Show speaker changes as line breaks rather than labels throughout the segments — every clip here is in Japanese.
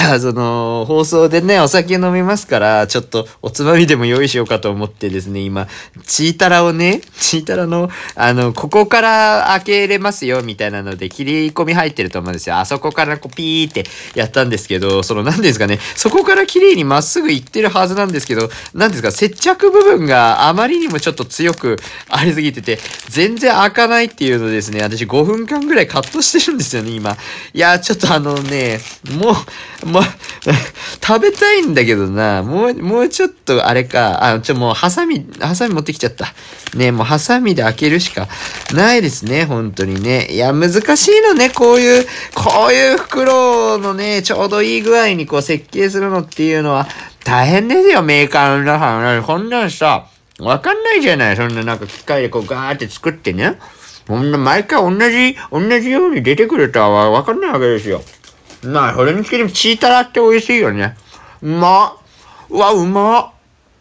や、その、放送でね、お酒飲みますから、ちょっとおつまみでも用意しようかと思ってですね、今、チータラをね、チータラの、あの、ここから開けれますよ、みたいなので、切り込み入ってると思うんですよ。あそこからこう、ピーってやったんですけど、その、何ですかね、そこから綺麗にまっすぐ行ってるはずなんですけど、何ですか、接着部分があまりにもちょっと強くありすぎてて、全然開かないっていうのですね、私5分間ぐらいカットしてるんですよね、今。いや、ちょっとあのね、もう、もう、食べたいんだけどな、もう、もうちょっとあれか、あ、ちょ、もう、ハサミ、ハサミ持ってきちゃった。ね、もう、ハサミで開けるしかないですね、本当にね。いや、難しいのね、こういう、こういう袋のね、ちょうどいい具合にこう設計するのっていうのは、大変ですよ、メーカーの皆さん。こんなんさ、わかんないじゃない。そんななんか機械でこうガーって作ってね。こんな毎回同じ、同じように出てくるとはわかんないわけですよ。まあ、それにつけてもチータラって美味しいよね。うまうわ、うま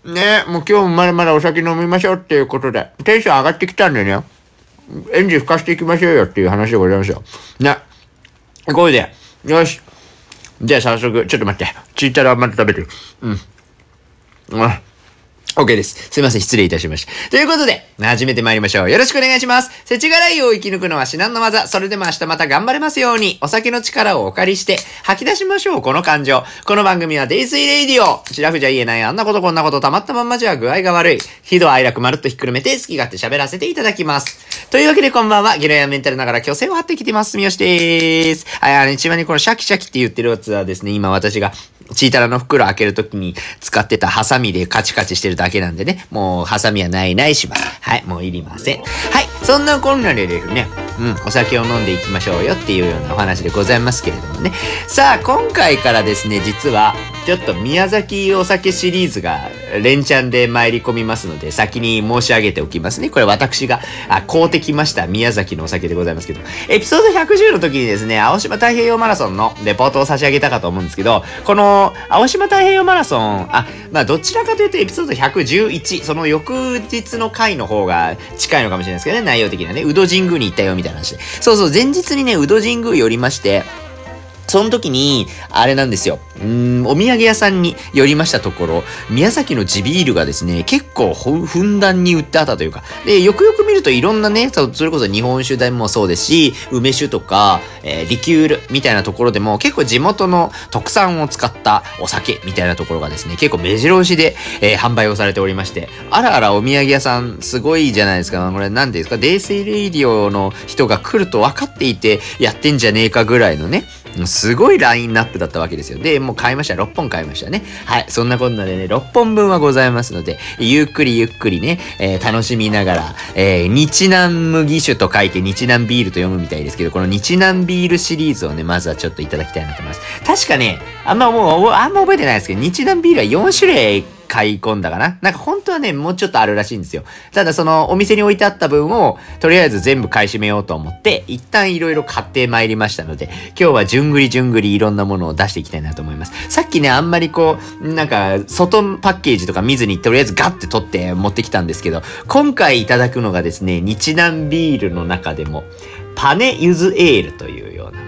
ねもう今日もまだまだお酒飲みましょうっていうことで、テンション上がってきたんでね、エンジン吹かしていきましょうよっていう話でございますよ。ね。これで、よし。じゃあ早速、ちょっと待って。チータラまだ食べてる。うん。あ OK です。すいません、失礼いたしました。ということで、始めて参りましょう。よろしくお願いします。世知辛いを生き抜くのは至難の技。それでも明日また頑張れますように、お酒の力をお借りして、吐き出しましょう、この感情。この番組はデイスイレイディオ。シラフじゃ言えない、あんなことこんなことたまったまんまじゃ具合が悪い。喜怒哀楽まるっとひっくるめて好き勝手喋らせていただきます。というわけでこんばんは、ゲロやメンタルながら虚勢を張ってきてます。三好でーす。はい、あの、一番にこのシャキシャキって言ってるやつはですね、今私がチータラの袋開けるときに使ってたハサミでカチカチしてるだけなんでね、もうハサミはないないします。はい、もういりません。はい、そんなこんなでですね、うん、お酒を飲んでいきましょうよっていうようなお話でございますけれどもね。さあ、今回からですね、実は、ちょっと宮崎お酒シリーズが連チャンで参り込みますので、先に申し上げておきますね。これ私が、あ、買うてきました宮崎のお酒でございますけど、エピソード110の時にですね、青島太平洋マラソンのレポートを差し上げたかと思うんですけど、この青島太平洋マラソン、あ、まあどちらかというとエピソード111、その翌日の回の方が近いのかもしれないですけどね、内容的にはね、宇戸神宮に行ったよみたいな話。そうそう、前日にね、鵜戸神宮寄りまして、その時に、あれなんですよ。うん、お土産屋さんに寄りましたところ、宮崎の地ビールがですね、結構ふんだんに売ってあったというか、で、よくよく見るといろんなね、それこそ日本酒でもそうですし、梅酒とか、えー、リキュールみたいなところでも結構地元の特産を使ったお酒みたいなところがですね、結構目白押しで、えー、販売をされておりまして、あらあらお土産屋さんすごいじゃないですか。これ何ですかデイセイレイディオの人が来ると分かっていてやってんじゃねえかぐらいのね、すごいラインナップだったわけですよ。で、もう買いました。6本買いましたね。はい。そんなこんなでね、6本分はございますので、ゆっくりゆっくりね、えー、楽しみながら、えー、日南麦酒と書いて日南ビールと読むみたいですけど、この日南ビールシリーズをね、まずはちょっといただきたいなと思います。確かね、あんまもう、あんま覚えてないですけど、日南ビールは4種類買い込んだかななんか本当はね、もうちょっとあるらしいんですよ。ただそのお店に置いてあった分を、とりあえず全部買い占めようと思って、一旦いろいろ買ってまいりましたので、今日はじゅんぐりじゅんぐりいろんなものを出していきたいなと思います。さっきね、あんまりこう、なんか、外パッケージとか見ずにとりあえずガッて取って持ってきたんですけど、今回いただくのがですね、日南ビールの中でも、パネユズエールというような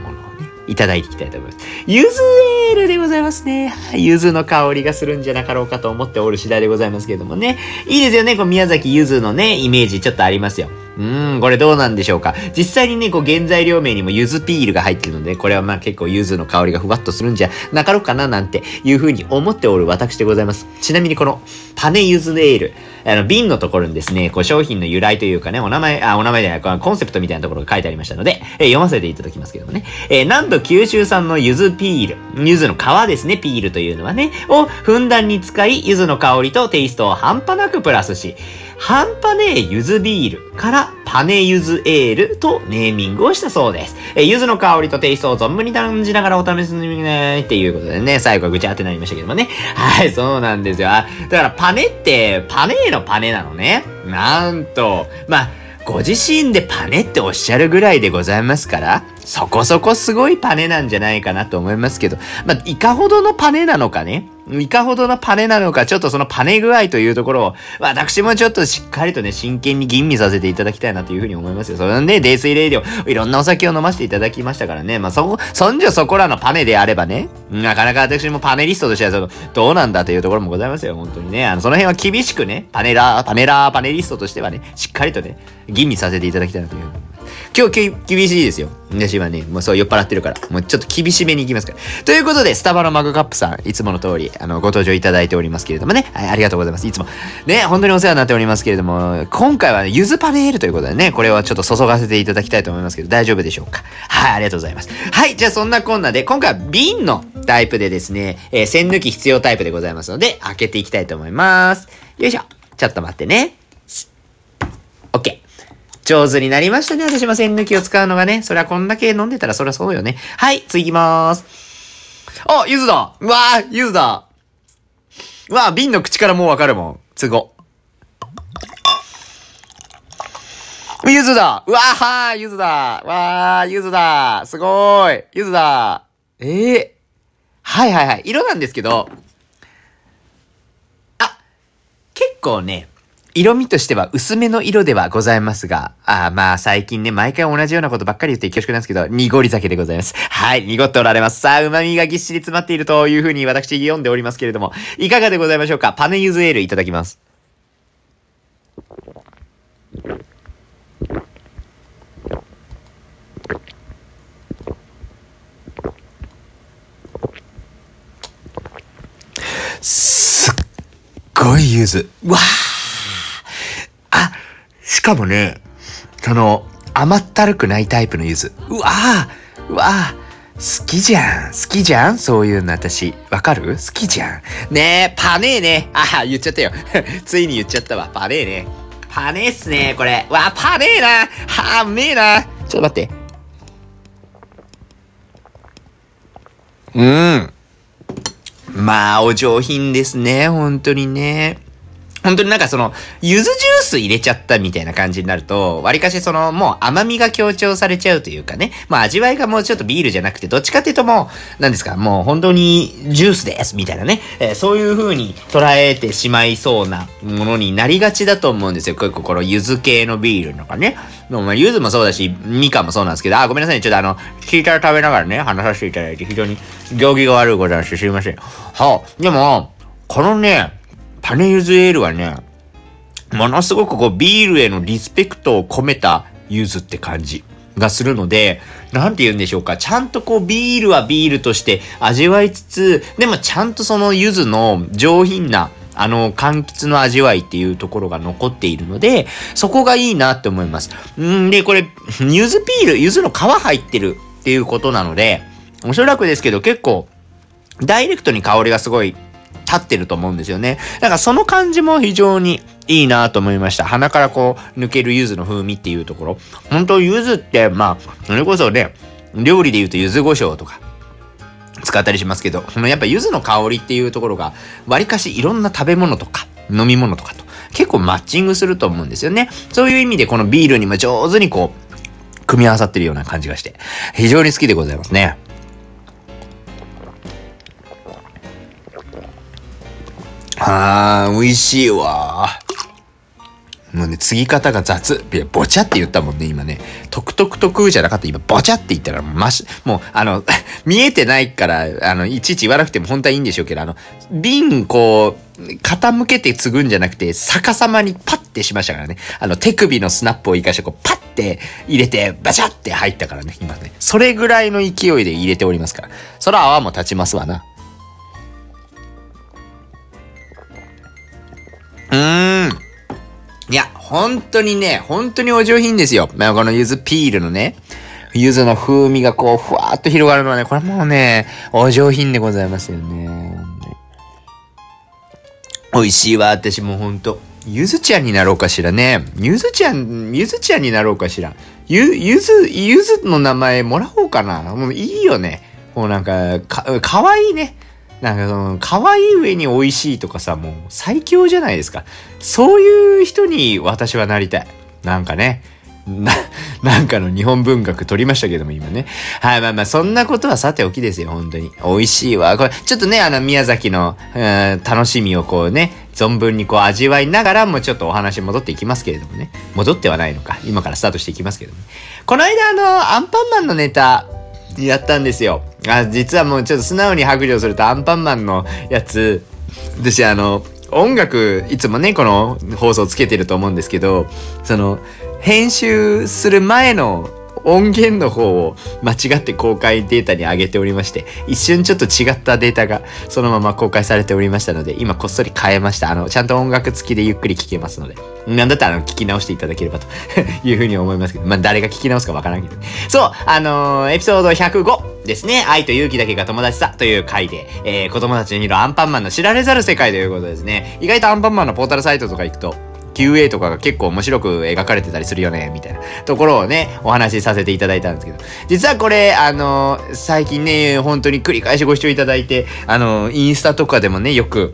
いただいていきたいと思います。ゆずエールでございますね。ゆずの香りがするんじゃなかろうかと思っておる次第でございますけれどもね。いいですよね。こう宮崎ゆずのね、イメージちょっとありますよ。うーん、これどうなんでしょうか。実際にね、こう原材料名にもゆずピールが入ってるので、これはまあ結構ゆずの香りがふわっとするんじゃなかろうかななんていうふうに思っておる私でございます。ちなみにこのパネゆずエール、あの、瓶のところにですね、こう商品の由来というかね、お名前、あ、お名前じゃない、コンセプトみたいなところが書いてありましたので、えー、読ませていただきますけどもね。えー、なんと九州産のゆずピール、ゆずの皮ですね、ピールというのはね、をふんだんに使い、ゆずの香りとテイストを半端なくプラスし、半端ねえゆずビールからパネゆずエールとネーミングをしたそうです。えゆずの香りとテイストを存分に感じながらお試しにねっていうことでね、最後はぐちゃってなりましたけどもね。はい、そうなんですよ。だからパネって、パネーのパネなのね。なんと、まあ、ご自身でパネっておっしゃるぐらいでございますから、そこそこすごいパネなんじゃないかなと思いますけど、まあ、いかほどのパネなのかね。いかほどのパネなのか、ちょっとそのパネ具合というところを、私もちょっとしっかりとね、真剣に吟味させていただきたいなというふうに思いますよ。それで、泥酔レイディオ、いろんなお酒を飲ませていただきましたからね。まあ、そ、そんじょそこらのパネであればね、なかなか私もパネリストとしては、その、どうなんだというところもございますよ、本当にね。あの、その辺は厳しくね、パネラー、パネラー、パネリストとしてはね、しっかりとね、吟味させていただきたいなという今日厳しいですよ。私はね、もうそう酔っ払ってるから、もうちょっと厳しめに行きますから。ということで、スタバのマグカップさん、いつもの通り、あの、ご登場いただいておりますけれどもね、はい、ありがとうございます。いつも、ね、本当にお世話になっておりますけれども、今回はね、ゆずパネールということでね、これはちょっと注がせていただきたいと思いますけど、大丈夫でしょうか？はい、ありがとうございます。はい、じゃあそんなこんなで、今回は瓶のタイプでですね、えー、栓抜き必要タイプでございますので、開けていきたいと思います。よいしょ。ちょっと待ってね。OK。上手になりましたね。私も栓抜きを使うのがね。そりゃこんだけ飲んでたらそりゃそうよね。はい、次行きまーす。あ、ゆずだうわー、ゆずだうわー、瓶の口からもうわかるもん。都合。ゆずだうわーはー、ゆずだわー、ゆずだすごーいゆずだええー、はいはいはい。色なんですけど、あ、結構ね、色味としては薄めの色ではございますが、あまあ最近ね、毎回同じようなことばっかり言って恐縮なんですけど、濁り酒でございます。はい、濁っておられます。さあ、旨味がぎっしり詰まっているというふうに私読んでおりますけれども、いかがでございましょうか？パネユズエールいただきます。すっごい柚子。わあ、しかもね、その、甘ったるくないタイプの柚子。うわぁうわぁ好きじゃん。好きじゃん？そういうの私。わかる？好きじゃん。ねえ、パネーね。あ、言っちゃったよ。ついに言っちゃったわ。パネーね。パネーっすね、これ。わ、パネーな。はあ、めえな。ちょっと待って。うん。まあ、お上品ですね。本当にね。本当になんかその、柚子ジュース入れちゃったみたいな感じになると、割かしその、もう甘みが強調されちゃうというかね、まあ味わいがもうちょっとビールじゃなくて、どっちかっていうともう、なんですか、もう本当にジュースですみたいなね、えー、そういう風に捉えてしまいそうなものになりがちだと思うんですよ。結構この柚子系のビールとかね。でもまあ柚子もそうだし、みかんもそうなんですけど、あ、ごめんなさいね。ちょっとあの、聞いたら食べながらね、話させていただいて、非常に行儀が悪いございまして、すいません。はあ、でも、このね、パネユズエールはね、ものすごくこうビールへのリスペクトを込めたユズって感じがするので、なんて言うんでしょうか。ちゃんとこうビールはビールとして味わいつつ、でもちゃんとそのユズの上品なあの、柑橘の味わいっていうところが残っているので、そこがいいなって思います。んで、これ、柚子ピール、柚子の皮入ってるっていうことなので、おそらくですけど結構、ダイレクトに香りがすごい立ってると思うんですよね。だからその感じも非常にいいなと思いました。鼻からこう抜ける柚子の風味っていうところ。本当柚子って、まあ、それこそね、料理で言うと柚子胡椒とか使ったりしますけど、やっぱ柚子の香りっていうところが、わりかしいろんな食べ物とか飲み物とかと結構マッチングすると思うんですよね。そういう意味でこのビールにも上手にこう、組み合わさってるような感じがして、非常に好きでございますね。あー、美味しいわもうね、継ぎ方が雑。いや、ぼちゃって言ったもんね、今ね。トクトクトクじゃなかった。今、ぼちゃって言ったら、まし、もう、あの、見えてないから、あの、いちいち言わなくても本当はいいんでしょうけど、あの、瓶、こう、傾けて継ぐんじゃなくて、逆さまにパッてしましたからね。あの、手首のスナップを生かして、こう、パッて入れて、バチャって入ったからね、今ね。それぐらいの勢いで入れておりますから。そら泡も立ちますわな。うーん。いや、本当にね、本当にお上品ですよ。まあ、この柚子ピールのね、柚子の風味がこう、ふわーっと広がるのはね、これもうね、お上品でございますよね。美味しいわ、私もほんと。ゆずちゃんになろうかしらね。ゆずちゃん、ゆずちゃんになろうかしら。ゆ、ゆず、ゆずの名前もらおうかな。もういいよね。もうなんか、か、かわいいね。なんかその、可愛い上に美味しいとかさ、もう最強じゃないですか。そういう人に私はなりたい。なんかね、な、なんかの日本文学取りましたけども、今ね。はい、まあまあ、そんなことはさておきですよ、本当に。美味しいわ。これ、ちょっとね、あの、宮崎の、うん、楽しみをこうね、存分にこう味わいながらもちょっとお話戻っていきますけれどもね。戻ってはないのか。今からスタートしていきますけども、ね。この間、あの、アンパンマンのネタ、やったんですよ。あ、実はもうちょっと素直に白状するとアンパンマンのやつ、私あの、音楽、いつもね、この放送つけてると思うんですけど、その、編集する前の音源の方を間違って公開データに上げておりまして、一瞬ちょっと違ったデータがそのまま公開されておりましたので、今こっそり変えました。あの、ちゃんと音楽付きでゆっくり聴けますので、なんだったらあの聞き直していただければと いうふうに思いますけど、まあ誰が聞き直すかわからんけど、そう、あのー、エピソード105ですね。愛と勇気だけが友達さという回で、えー、子供たちに見るアンパンマンの知られざる世界ということですね。意外とアンパンマンのポータルサイトとか行くと、QA とかが結構面白く描かれてたりするよね、みたいなところをね、お話しさせていただいたんですけど、実はこれ、あの、最近ね、本当に繰り返しご視聴いただいて、あの、インスタとかでもね、よく、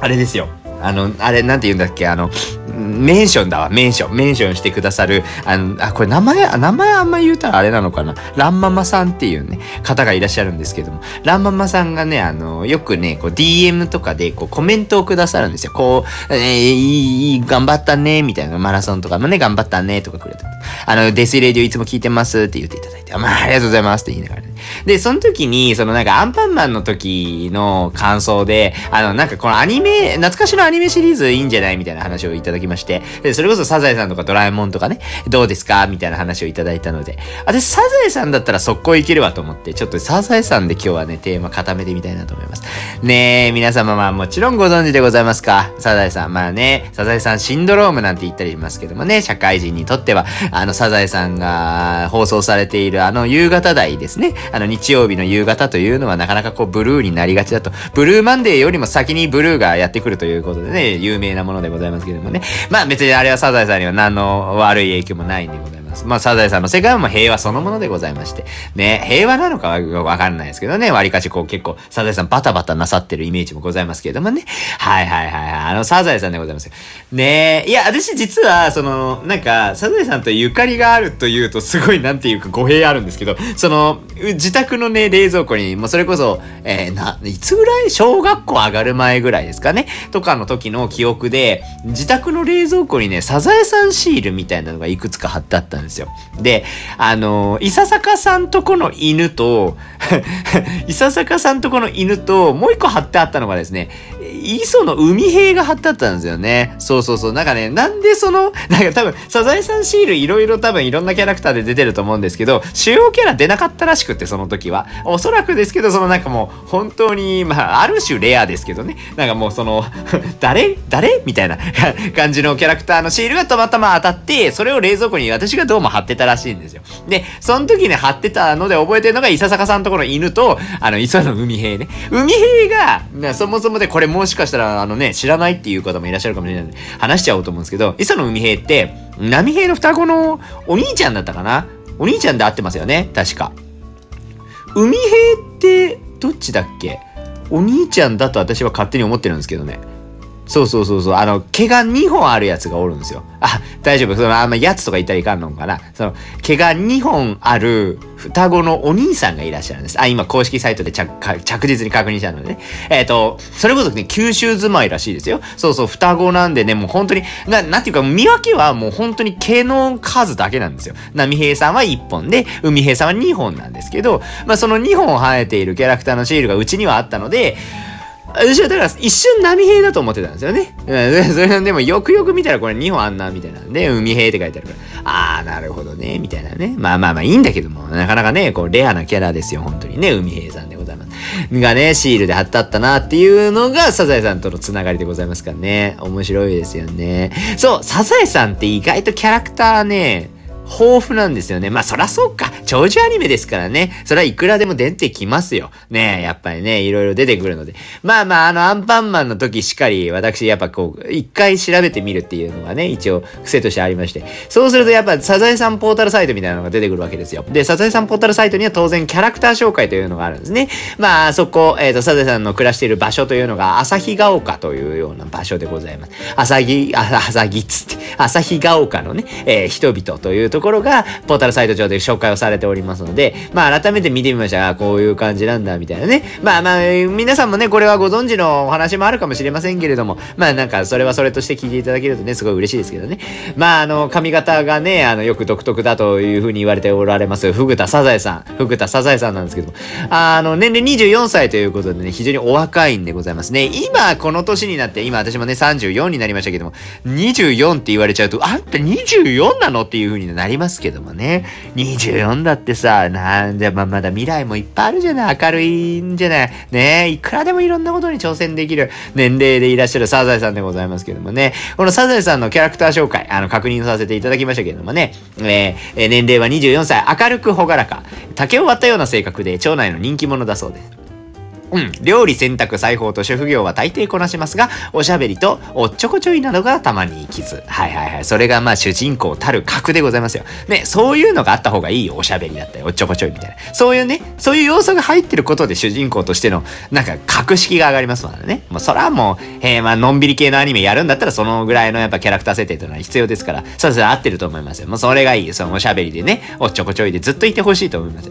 あれですよ。あの、あれ、なんて言うんだっけ、あの、メンションだわ、メンション。メンションしてくださる、あの、あ、これ名前、名前あんま言うたらあれなのかな。ランママさんっていうね、方がいらっしゃるんですけども、ランママさんがね、あの、よくね、こう DM とかでこうコメントをくださるんですよ。こう、えー、いいい、頑張ったね、みたいな、マラソンとかもね、頑張ったね、とかくれて。あの、泥酔レイディオいつも聞いてますって言っていただいて、まあ、ありがとうございますって言いながらね。で、その時に、そのなんかアンパンマンの時の感想で、あの、なんかこのアニメ、懐かしのアニメシリーズいいんじゃないみたいな話をいただきまして、で、それこそサザエさんとかドラえもんとかね、どうですか？みたいな話をいただいたので、私サザエさんだったら速攻いけるわと思って、ちょっとサザエさんで今日はね、テーマ固めてみたいなと思います。ねえ、皆様まあもちろんご存知でございますか？サザエさん。まあね、サザエさんシンドロームなんて言ったりしますけどもね、社会人にとっては、あのサザエさんが放送されているあの夕方台ですね。あの日曜日の夕方というのはなかなかこうブルーになりがちだと。ブルーマンデーよりも先にブルーがやってくるということでね、有名なものでございますけどもね。まあ別にあれはサザエさんには何の悪い影響もないんでございます。ます。まあ、サザエさんの世界も平和そのものでございまして。ね、平和なのかはわかんないですけどね、割かしこう結構、サザエさんバタバタなさってるイメージもございますけれどもね。はいはいはいはい。あの、サザエさんでございますよ。ねいや、私実は、その、なんか、サザエさんとゆかりがあるというと、すごいなんていうか語弊あるんですけど、その、自宅のね、冷蔵庫に、もうそれこそ、えー、な、いつぐらい？小学校上がる前ぐらいですかね？とかの時の記憶で、自宅の冷蔵庫にね、サザエさんシールみたいなのがいくつか貼ってあったんですですよ。で、あの、いささかさんとこの犬と、いささかさんとこの犬と、もう一個貼ってあったのがですね、磯の海兵が貼ってあったんですよね。そうそうそう。なんかね、なんでその、なんか多分、サザエさんシールいろいろ多分いろんなキャラクターで出てると思うんですけど、主要キャラ出なかったらしくて、その時は。おそらくですけど、そのなんかもう、本当に、まあ、ある種レアですけどね。なんかもうその、誰？誰？みたいな 感じのキャラクターのシールがたまたま当たって、それを冷蔵庫に私がどうも貼ってたらしいんですよ。で、その時に貼ってたので覚えてるのが、伊佐坂さんのとこの犬と、あの、磯の海兵ね。海兵が、そもそもでこれもししかしたら、あのね、知らないっていう方もいらっしゃるかもしれないので、話しちゃおうと思うんですけど、磯野海平って、波平の双子のお兄ちゃんだったかな？お兄ちゃんで会ってますよね確か。海平って、どっちだっけ？お兄ちゃんだと私は勝手に思ってるんですけどね。そうそうそうそう。あの、毛が2本あるやつがおるんですよ。あ、大丈夫。その、あんまやつとか言ったらいかんのかな。その、毛が2本ある双子のお兄さんがいらっしゃるんです。あ、今公式サイトで着着実に確認したのでね。えっ、ー、と、それこそね、九州住まいらしいですよ。そうそう、双子なんでね、もう本当に、な、なんていうか、見分けはもう本当に毛の数だけなんですよ。波平さんは1本で、海平さんは2本なんですけど、まあその2本生えているキャラクターのシールがうちにはあったので、私はだから一瞬波平だと思ってたんですよね。それでもよくよく見たらこれ2本あんなみたいなんで、海平って書いてあるから、あーなるほどね、みたいなね。まあまあまあいいんだけども、なかなかね、こうレアなキャラですよ、本当にね、海平さんでございます。がね、シールで貼ってあったなっていうのがサザエさんとのつながりでございますからね。面白いですよね。そう、サザエさんって意外とキャラクターね、豊富なんですよね。まあそらそうか。長寿アニメですからね。それはいくらでも出てきますよ。ねやっぱりね、いろいろ出てくるので。まあまあ、あの、アンパンマンの時しっかり、私やっぱこう、一回調べてみるっていうのがね、一応癖としてありまして。そうするとやっぱサザエさんポータルサイトみたいなのが出てくるわけですよ。で、サザエさんポータルサイトには当然キャラクター紹介というのがあるんですね。まあ、そこ、えっ、ー、と、サザエさんの暮らしている場所というのが、旭ヶ丘というような場所でございます。旭、あ、旭っつって、旭ヶ丘のね、えー、人々というところが、ポータルサイト上で紹介をされておりますので、まあ改めて見てみましたが、こういう感じなんだ、みたいなね。まあまあ、皆さんもね、これはご存知のお話もあるかもしれませんけれども、まあなんか、それはそれとして聞いていただけるとね、すごい嬉しいですけどね。まああの、髪型がね、あの、よく独特だというふうに言われておられます、ふぐたサザエさん。ふぐたサザエさんなんですけども、あの、年齢24歳ということでね、非常にお若いんでございますね。今、この年になって、今私もね、34になりましたけども、24って言われちゃうと、あんた24なの？っていう風になりますけどもね。24だってさ、なんで、ま、まだ未来もいっぱいあるじゃない。明るいんじゃない。ねいくらでもいろんなことに挑戦できる年齢でいらっしゃるサザエさんでございますけどもね。このサザエさんのキャラクター紹介、あの、確認させていただきましたけどもね。えー、年齢は24歳、明るく朗らか、竹を割ったような性格で、町内の人気者だそうです。うん。料理、洗濯、裁縫と主婦業は大抵こなしますが、おしゃべりとおっちょこちょいなどがたまに傷。はいはいはい。それがまあ主人公たる格でございますよ。ね、そういうのがあった方がいいよ。おしゃべりだったり、おっちょこちょいみたいな。そういうね、そういう要素が入ってることで主人公としての、なんか格式が上がりますからね。もうそれはもう、えー、まあのんびり系のアニメやるんだったらそのぐらいのやっぱキャラクター設定というのは必要ですから、そうそう合ってると思いますよ。もうそれがいい。そのおしゃべりでね、おっちょこちょいでずっといてほしいと思います。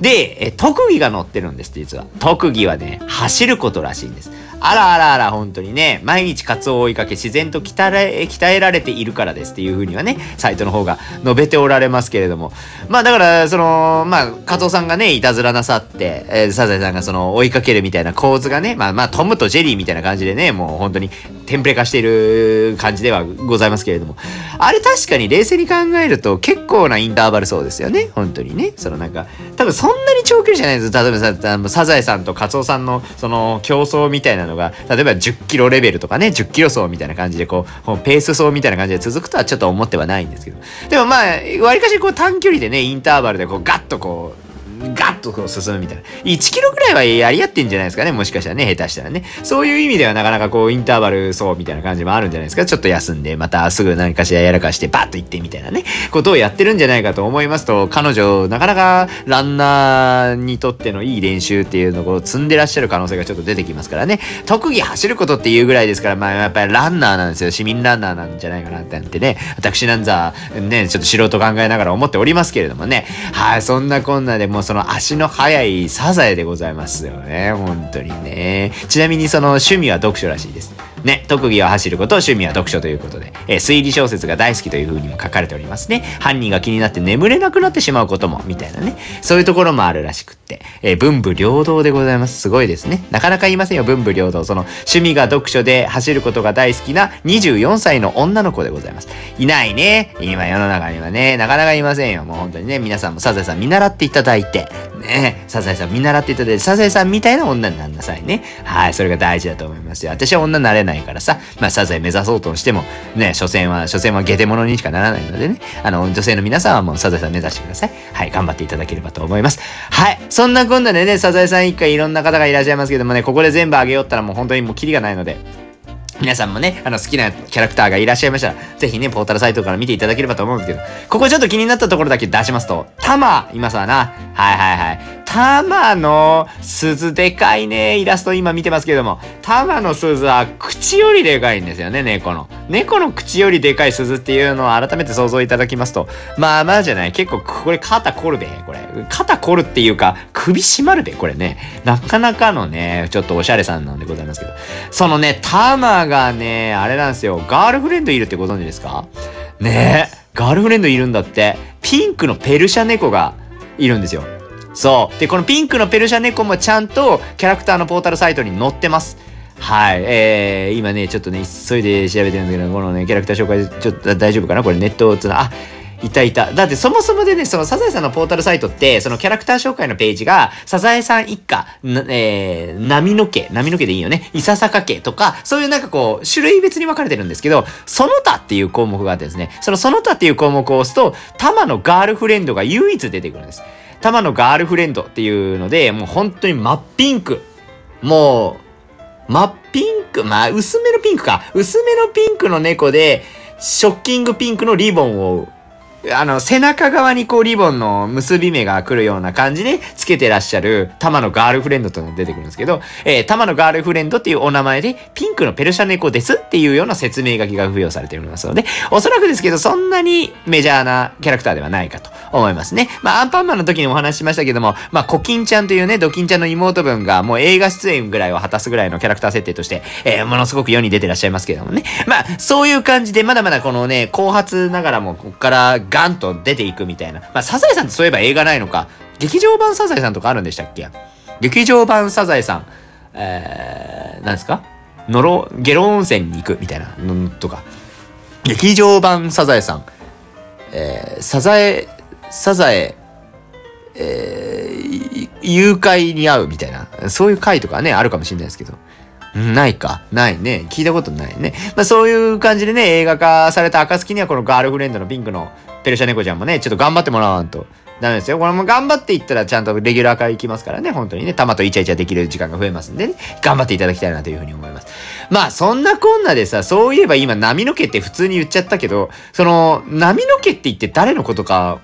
で、え特技が載ってるんです、実は。特技ははね、走ることらしいんです。あらあらあら、本当にね、毎日カツオを追いかけ自然と鍛え鍛えられているからですっていうふうにはね、サイトの方が述べておられますけれども。まあだから、その、まあ、カツオさんがね、いたずらなさって、えー、サザエさんがその追いかけるみたいな構図がね、まあまあ、トムとジェリーみたいな感じでね、もう本当にテンプレ化している感じではございますけれども。あれ確かに冷静に考えると結構なインターバルそうですよね。本当にね。そのなんか、多分そんなに長距離じゃないです。例えばさ、サザエさんとカツオさんのその競争みたいなのが、例えば10キロレベルとかね、10キロ走みたいな感じでこう、ペース走みたいな感じで続くとはちょっと思ってはないんですけど。でもまあ、わりかしこう短距離でね、インターバルでこうガッとこう、ガッとこう進むみたいな。1キロぐらいはやり合ってんじゃないですかね。もしかしたらね、下手したらね。そういう意味ではなかなかこう、インターバル走みたいな感じもあるんじゃないですか。ちょっと休んで、またすぐ何かしらやらかして、バッと行ってみたいなね、ことをやってるんじゃないかと思いますと、彼女、なかなかランナーにとってのいい練習っていうのを積んでらっしゃる可能性がちょっと出てきますからね。特技走ることっていうぐらいですから、まあやっぱりランナーなんですよ。市民ランナーなんじゃないかなってね、私なんざ、ね、ちょっと素人考えながら思っておりますけれどもね。はい、そんなこんなでもうその足の速いサザエでございますよね。本当にね。ちなみにその趣味は読書らしいです。ね、特技は走ること、趣味は読書ということで、えー、推理小説が大好きという風にも書かれておりますね。犯人が気になって眠れなくなってしまうことも、みたいなね。そういうところもあるらしくって、えー、文武両道でございます。すごいですね。なかなか言いませんよ、文武両道。その、趣味が読書で走ることが大好きな24歳の女の子でございます。いないね。今世の中にはね、なかなかいませんよ。もう本当にね、皆さんもサザエさん見習っていただいて、ね、サザエさん見習っていただいて、サザエさんみたいな女になりなさいね。はい、それが大事だと思いますよ。私は女になれないないからさ、まあサザエ目指そうとしても、ね、所詮は、所詮はゲテモノにしかならないのでね、あの、女性の皆さんはもうサザエさん目指してください。はい、頑張っていただければと思います。はい、そんなこんなでね、サザエさん一回いろんな方がいらっしゃいますけどもね、ここで全部あげよったらもう本当にもうキリがないので、皆さんもね、あの好きなキャラクターがいらっしゃいましたら、ぜひね、ポータルサイトから見ていただければと思うんですけど、ここちょっと気になったところだけ出しますと、タマいますわな。はいはいはい。タマの鈴でかいね。イラスト今見てますけども、タマの鈴は口よりでかいんですよね、猫の。猫の口よりでかい鈴っていうのを改めて想像いただきますと、まあまあじゃない。結構これ肩凝るで、これ。肩凝るっていうか、首締まるで、これね。なかなかのね、ちょっとおしゃれさんなんでございますけど。そのね、タマがね、あれなんですよ。ガールフレンドいるってご存知ですか？ねえ。ガールフレンドいるんだって。ピンクのペルシャ猫がいるんですよ。そう。で、このピンクのペルシャ猫もちゃんとキャラクターのポータルサイトに載ってます。はい。えー、今ね、ちょっとね、急いで調べてるんだけど、このね、キャラクター紹介、ちょっと大丈夫かな？これネットつな、あ、いたいた。だってそもそもでね、そのサザエさんのポータルサイトって、そのキャラクター紹介のページが、サザエさん一家、えー、波の家、波の家でいいよね？伊佐坂家とか、そういうなんかこう、種類別に分かれてるんですけど、その他っていう項目があってですね、そのその他っていう項目を押すと、タマのガールフレンドが唯一出てくるんです。タマのガールフレンドっていうので、もう本当に真っピンク。もう、真っピンク、まあ薄めのピンクか。薄めのピンクの猫で、ショッキングピンクのリボンをあの、背中側にこうリボンの結び目が来るような感じでつけてらっしゃるタマのガールフレンドというのが出てくるんですけど、えー、タマのガールフレンドっていうお名前でピンクのペルシャ猫ですっていうような説明書きが付与されておりますので、おそらくですけどそんなにメジャーなキャラクターではないかと思いますね。まあ、アンパンマンの時にお話ししましたけども、まあ、コキンちゃんというね、ドキンちゃんの妹分がもう映画出演ぐらいを果たすぐらいのキャラクター設定として、えー、ものすごく世に出てらっしゃいますけどもね。まあ、そういう感じでまだまだこのね、後発ながらもここからガンと出ていくみたいな。まあ、サザエさんってそういえば映画ないのか。劇場版サザエさんとかあるんでしたっけ？劇場版サザエさん、えー、何ですか？のろ、ゲロ温泉に行くみたいなのとか。劇場版サザエさん、えー、サザエ、サザエ、えー、誘拐に会うみたいな、そういう回とかね、あるかもしれないですけど。ないか。ないね。聞いたことないね。まあそういう感じでね、映画化された暁にはこのガールフレンドのピンクのペルシャ猫ちゃんもね、ちょっと頑張ってもらわんと。ダメですよ。これも頑張っていったらちゃんとレギュラー化いきますからね、本当にね、玉とイチャイチャできる時間が増えますんでね、頑張っていただきたいなというふうに思います。まあ、そんなこんなでさ、そういえば今波の毛って普通に言っちゃったけど、その、波の毛って言って誰のことか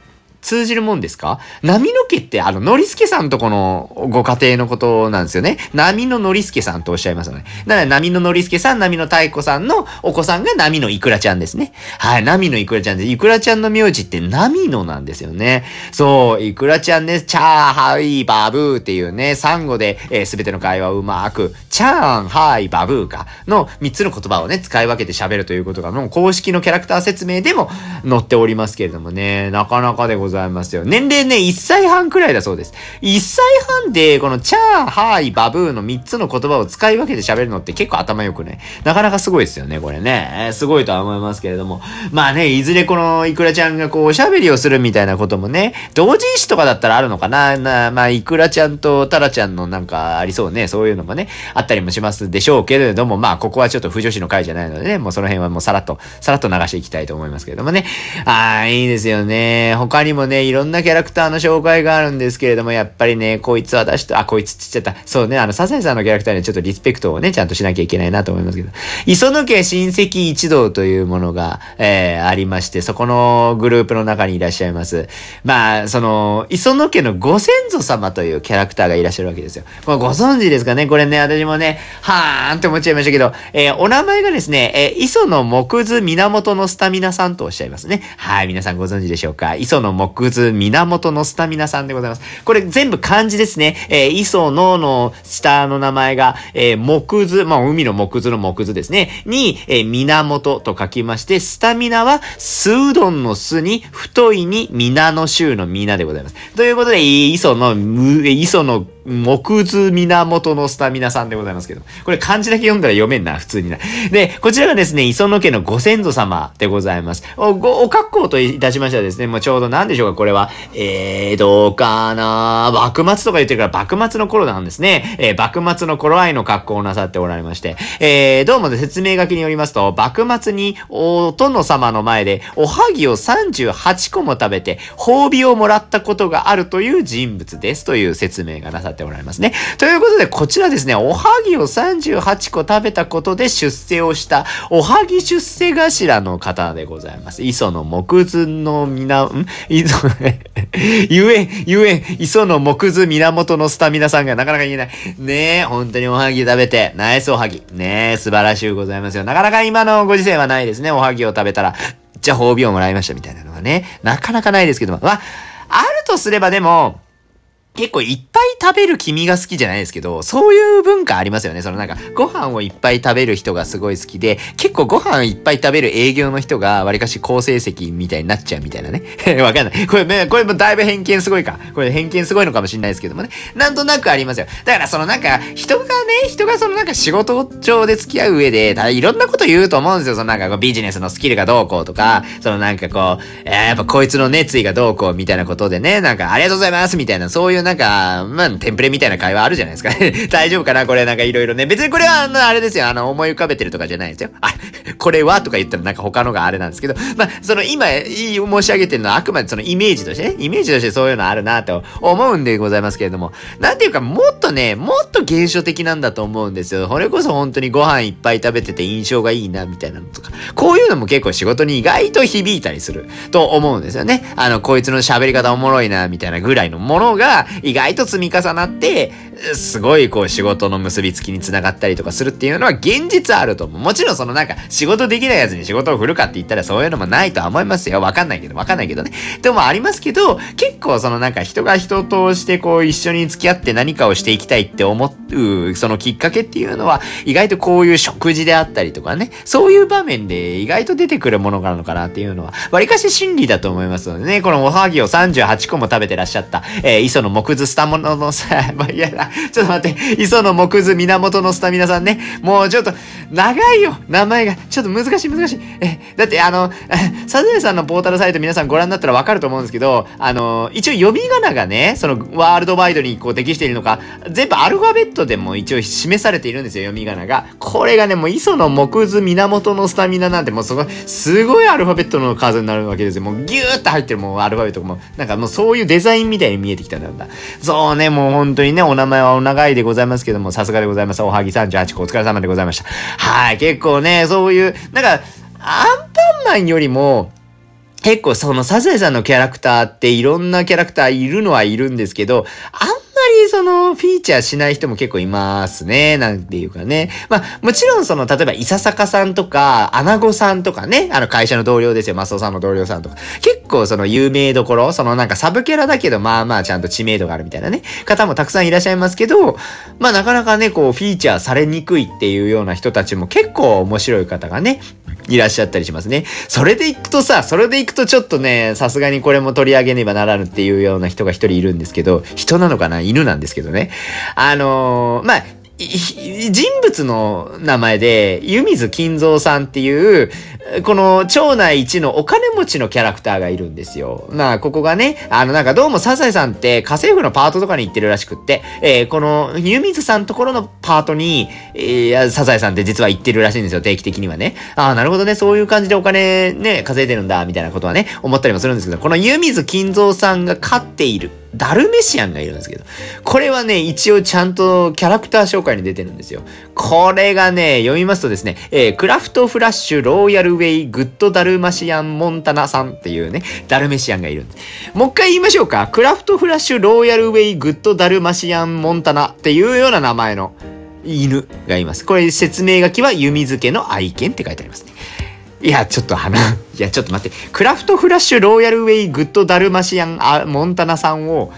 通じるもんですか？波の家ってあの、ノリスケさんとこのご家庭のことなんですよね。波のノリスケさんとおっしゃいますよね。だから波のノリスケさん、波の太鼓さんのお子さんが波のイクラちゃんですね。はい、波のイクラちゃんです、イクラちゃんの名字って波のなんですよね。そう、イクラちゃんでね、チャーハイバブーっていうね、サンゴで、えー、全ての会話をうまく、チャーンハイバブーかの3つの言葉をね、使い分けて喋るということが、もう公式のキャラクター説明でも載っておりますけれどもね、なかなかでございます。ざいますよ。年齢ね、1歳半くらいだそうです。1歳半で、このチャー、ハーイ、バブーの3つの言葉を使い分けて喋るのって結構頭良くね。なかなかすごいですよね、これね。すごいとは思いますけれども。まあね、いずれこのイクラちゃんがこう、おしゃべりをするみたいなこともね、同人誌とかだったらあるのかな。なまあ、イクラちゃんとタラちゃんのなんかありそうね。そういうのもね、あったりもしますでしょうけれども、まあ、ここはちょっと不女子の回じゃないのでね、もうその辺はもうさらっと、さらっと流していきたいと思いますけれどもね。ああ、いいですよね。他にもね、いろんなキャラクターの紹介があるんですけれども、やっぱりね、こいつ私と、あ、こいつって言っちゃった。そうね、あの、サザエさんのキャラクターにはちょっとリスペクトをね、ちゃんとしなきゃいけないなと思いますけど、磯野家親戚一同というものが、えー、ありまして、そこのグループの中にいらっしゃいます。まあ、その、磯野家のご先祖様というキャラクターがいらっしゃるわけですよ。これご存知ですかね？これね、私もね、はーんって思っちゃいましたけど、えー、お名前がですね、えー、磯野木図源のスタミナさんとおっしゃいますね。はい、皆さんご存知でしょうか？磯野木図源のスタミナさんでございます。これ全部漢字ですね。えー、磯野の下の名前が、えー、木図、まあ、海の木図の木図ですね。に、えー、源と書きまして、スタミナは、スうどんの巣に、太いに、皆の衆の皆でございます。ということで、磯の、磯の木図源のスタミナさんでございますけど。これ漢字だけ読んだら読めんな、普通にな。で、こちらがですね、磯野家のご先祖様でございます。お、ご、お格好といたしましてはですね、もうちょうど何でしょうか、これは。えー、どうかな幕末とか言ってるから幕末の頃なんですね。えー、幕末の頃合いの格好をなさっておられまして。えー、どうも説明書きによりますと、幕末にお殿様の前でおはぎを38個も食べて、褒美をもらったことがあるという人物ですという説明がなさってっておられますね。ということで、こちらですね、おはぎを38個食べたことで出世をした、おはぎ出世頭の方でございます。磯の木図の皆、ん？磯、ゆえ、ゆえ、磯の木図源のスタミナさんがなかなか言えない。ねえ、本当におはぎ食べて、ナイスおはぎ。ねえ、素晴らしゅうございますよ。なかなか今のご時世はないですね。おはぎを食べたら、じゃあ褒美をもらいましたみたいなのはね。なかなかないですけども。ま、あるとすればでも、結構いっぱい食べる君が好きじゃないですけど、そういう文化ありますよね。そのなんか、ご飯をいっぱい食べる人がすごい好きで、結構ご飯いっぱい食べる営業の人が、わりかし好成績みたいになっちゃうみたいなね。わかんない。これね、これもだいぶ偏見すごいか。これ偏見すごいのかもしれないですけどもね。なんとなくありますよ。だからそのなんか、人がね、人がそのなんか仕事上で付き合う上で、いろんなこと言うと思うんですよ。そのなんかこうビジネスのスキルがどうこうとか、そのなんかこう、えー、やっぱこいつの熱意がどうこうみたいなことでね、なんかありがとうございますみたいな、そういうなんか、まあ、テンプレみたいな会話あるじゃないですか。大丈夫かなこれなんかいろいろね。別にこれはあの、あれですよ。あの、思い浮かべてるとかじゃないですよ。あ、これはとか言ったらなんか他のがあれなんですけど、まあ、その今、申し上げてるのはあくまでそのイメージとしてね、イメージとしてそういうのあるなと思うんでございますけれども、なんていうかもっとね、もっと現象的なんだと思うんですよ。これこそ本当にご飯いっぱい食べてて印象がいいな、みたいなのとか。こういうのも結構仕事に意外と響いたりすると思うんですよね。あの、こいつの喋り方おもろいな、みたいなぐらいのものが意外と積み重なって、すごいこう仕事の結びつきにつながったりとかするっていうのは現実あると思う。もちろんそのなんか仕事できないやつに仕事を振るかって言ったらそういうのもないとは思いますよ。わかんないけど、わかんないけどね。でもありますけど、結構そのなんか人が人としてこう一緒に付き合って何かをしていきたいって思う、そのきっかけっていうのは意外とこういう食事であったりとかね、そういう場面で意外と出てくるものなのかなっていうのは、わりかし真理だと思いますのでね、このおはぎを38個も食べてらっしゃった、えー、磯野木図スタモノのさ、まあ、いやだ、ちょっと待って、磯野木図源のスタミナさんね、もうちょっと、長いよ、名前が。ちょっと難しい難しい。え、だってあの、サザエさんのポータルサイト皆さんご覧になったらわかると思うんですけど、あの、一応読み仮名がね、そのワールドワイドにこう適しているのか、全部アルファベットでも一応示されているんですよ、読み仮名が。これがね、もう磯野木図源のスタミナなんてもうすごい、すごいアルファベットの数になるわけですよ。もうギューッと入ってるもうアルファベットも、なんかもうそういうデザインみたいに見えてきたんだ。そうね、もう本当にね、お名前はお長いでございますけども、さすがでございます。おはぎ38個お疲れ様でございました。はい、結構ね、そういう、なんか、アンパンマンよりも、結構そのサザエさんのキャラクターっていろんなキャラクターいるのはいるんですけど、あんりそのフィーチャーしない人も結構いますね。なんていうかね。まあもちろんその例えば伊佐坂さんとか、アナゴさんとかね、あの会社の同僚ですよ。マスオさんの同僚さんとか。結構その有名どころ、そのなんかサブキャラだけどまあまあちゃんと知名度があるみたいなね、方もたくさんいらっしゃいますけど、まあなかなかね、こうフィーチャーされにくいっていうような人たちも結構面白い方がね、いらっしゃったりしますね。それで行くとさ、それで行くとちょっとね、さすがにこれも取り上げねばならぬっていうような人が一人いるんですけど、人なのかな？犬なんですけどね。あのー、まあ、人物の名前で、湯水金蔵さんっていう、この町内一のお金持ちのキャラクターがいるんですよ。まあ、ここがね、あの、なんかどうもサザエさんって家政婦のパートとかに行ってるらしくって、えー、この湯水さんところのパートに、えー、サザエさんって実は行ってるらしいんですよ、定期的にはね。ああ、なるほどね、そういう感じでお金ね、稼いでるんだ、みたいなことはね、思ったりもするんですけど、この湯水金蔵さんが飼っているダルメシアンがいるんですけど、これはね、一応ちゃんとキャラクター紹介に出てるんですよ。これがね、読みますとですね、えー、クラフトフラッシュローヤルウェイグッドダルマシアンモンタナさんっていうね、ダルメシアンがいるんです。もう一回言いましょうか。クラフトフラッシュローヤルウェイグッドダルマシアンモンタナっていうような名前の犬がいます。これ説明書きは弓付けの愛犬って書いてありますね。いや、ちょっと鼻、いや、ちょっと待って。クラフトフラッシュローヤルウェイグッドダルマシアンあモンタナさんを、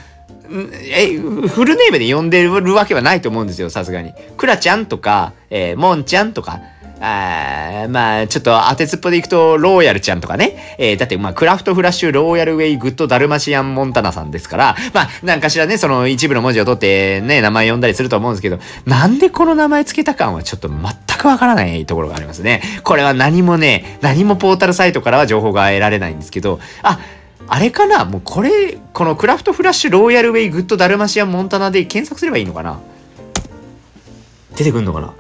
え、フルネームで呼んでるわけはないと思うんですよ、さすがに。クラちゃんとか、えー、モンちゃんとか、あまあ、ちょっと当てつっぽでいくと、ローヤルちゃんとかね。えー、だって、まあ、クラフトフラッシュローヤルウェイグッドダルマシアンモンタナさんですから、まあ、なんかしらね、その一部の文字を取ってね、名前呼んだりすると思うんですけど、なんでこの名前つけたかはちょっと全くわからないところがありますね。これは何もね、何もポータルサイトからは情報が得られないんですけど、あ、あれかな？もうこれ、このクラフトフラッシュローヤルウェイグッドダルマシアンモンタナで検索すればいいのかな？出てくんのかな？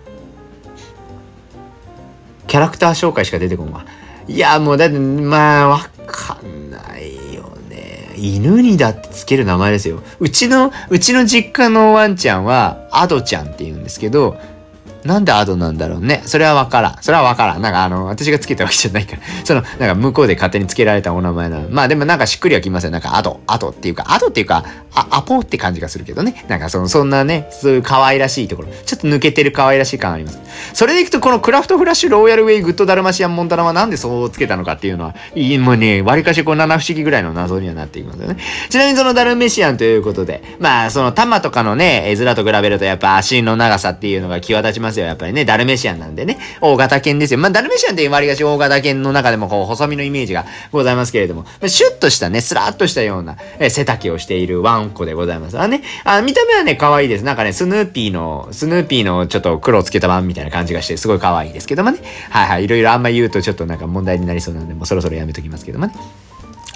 キャラクター紹介しか出てこんわ。いや、もうだって、まあ、わかんないよね。犬にだってつける名前ですよ。うちの、うちの実家のワンちゃんは、アドちゃんって言うんですけど、なんでアドなんだろうね。それはわからん。それはわからん。なんかあの、私がつけたわけじゃないから。その、なんか向こうで勝手につけられたお名前なの。まあでもなんかしっくりはきますよ。なんかアド、アドっていうか、アドっていうか、アポって感じがするけどね。なんかその、そんなね、そういう可愛らしいところ。ちょっと抜けてる可愛らしい感あります。それでいくと、このクラフトフラッシュローヤルウェイグッドダルマシアンモンタナはなんでそうつけたのかっていうのは、いい、もうね、割かしこう七不思議ぐらいの謎にはなっていきますよね。ちなみにそのダルメシアンということで、まあその玉とかのね、絵面と比べるとやっぱ足の長さっていうのが際立ちますよ。やっぱりね、ダルメシアンなんでね、大型犬ですよ。まあ、ダルメシアンって割りがし大型犬の中でもこう、細身のイメージがございますけれども、シュッとしたね、スラッとしたような、え背丈をしているワンコでございます。あね、あ見た目はね、可愛いです。なんかね、スヌーピーの、スヌーピーのちょっと黒をつけた版みたいな感じがして、すごい可愛いですけどもね。はいはい、いろいろあんま言うとちょっとなんか問題になりそうなので、もうそろそろやめときますけどもね。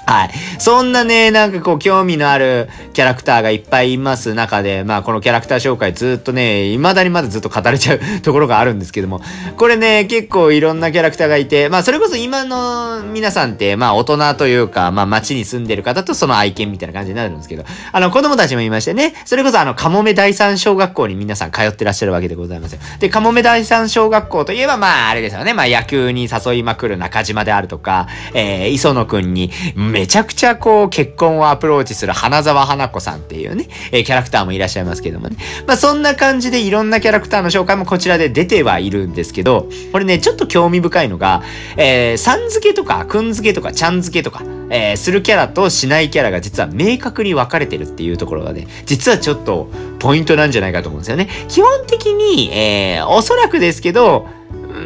はい。そんなね、なんかこう、興味のあるキャラクターがいっぱいいます中で、まあ、このキャラクター紹介ずっとね、未だにまだずっと語れちゃうところがあるんですけども、これね、結構いろんなキャラクターがいて、まあ、それこそ今の皆さんって、まあ、大人というか、まあ、街に住んでる方とその愛犬みたいな感じになるんですけど、あの、子供たちもいましてね、それこそあの、カモメ第三小学校に皆さん通ってらっしゃるわけでございますよ。で、カモメ第三小学校といえば、まあ、あれですよね、まあ、野球に誘いまくる中島であるとか、えー、磯野くんに、めちゃくちゃこう、結婚をアプローチする花沢花子さんっていうね、えー、キャラクターもいらっしゃいますけどもね。まあそんな感じでいろんなキャラクターの紹介もこちらで出てはいるんですけど、これね、ちょっと興味深いのが、えー、さん付けとか、くん付けとか、ちゃん付けとか、えー、するキャラとしないキャラが実は明確に分かれてるっていうところがね、実はちょっとポイントなんじゃないかと思うんですよね。基本的に、えー、おそらくですけど、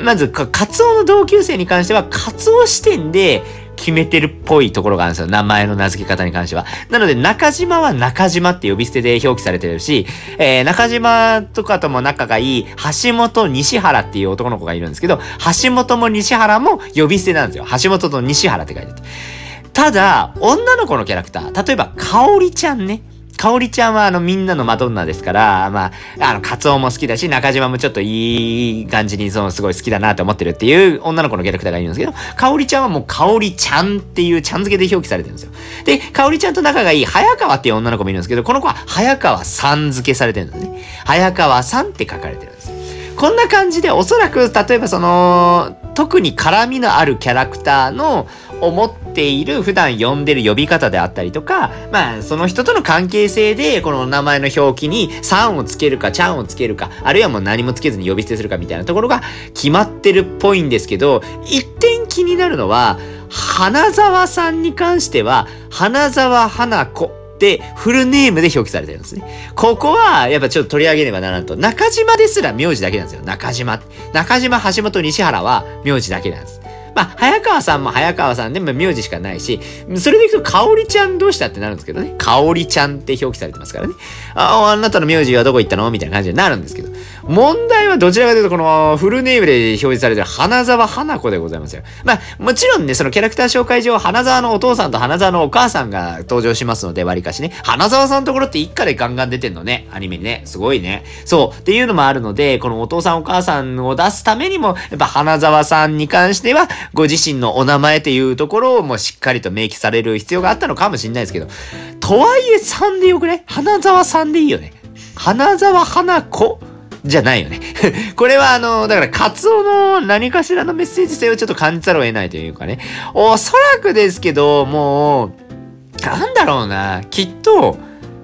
まず、カツオの同級生に関しては、カツオ視点で、決めてるっぽいところがあるんですよ。名前の名付け方に関しては。なので、中島は中島って呼び捨てで表記されてるし、えー、中島とかとも仲がいい橋本西原っていう男の子がいるんですけど、橋本も西原も呼び捨てなんですよ。橋本と西原って書いてて。ただ、女の子のキャラクター、例えば、かおりちゃんね。かおりちゃんはあのみんなのマドンナですから、まあ、あの、カツオも好きだし、中島もちょっといい感じにそのすごい好きだなと思ってるっていう女の子のキャラクターがいるんですけど、かおりちゃんはもうかおりちゃんっていうちゃん付けで表記されてるんですよ。で、かおりちゃんと仲がいい早川っていう女の子もいるんですけど、この子は早川さん付けされてるんですね。早川さんって書かれてるんです。こんな感じでおそらく、例えばその、特に絡みのあるキャラクターの思っている普段呼んでる呼び方であったりとか、まあ、その人との関係性で、この名前の表記に、さんをつけるか、ちゃんをつけるか、あるいはもう何もつけずに呼び捨てするかみたいなところが決まってるっぽいんですけど、一点気になるのは、花沢さんに関しては、花沢花子、フルネームで表記されてるんですね。ここは、やっぱちょっと取り上げねばならんと。中島ですら名字だけなんですよ。中島。中島、橋本、西原は名字だけなんです。まあ、早川さんも早川さんでも名字しかないし、それでいくと、かおりちゃんどうしたってなるんですけどね。かおりちゃんって表記されてますからね。あ、あなたの名字はどこ行ったの？みたいな感じになるんですけど。問題はどちらかというと、このフルネームで表示されてる花沢花子でございますよ。まあ、もちろんね、そのキャラクター紹介上、花沢のお父さんと花沢のお母さんが登場しますので、割かしね。花沢さんのところって一家でガンガン出てんのね。アニメにね。すごいね。そう。っていうのもあるので、このお父さんお母さんを出すためにも、やっぱ花沢さんに関しては、ご自身のお名前っていうところをもうしっかりと明記される必要があったのかもしれないですけど、とはいえ3でよくね花沢さんでいいよね。花沢花子じゃないよね これはあの、だから、カツオの何かしらのメッセージ性をちょっと感じざるを得ないというかね。おそらくですけど、もう、なんだろうな。きっと、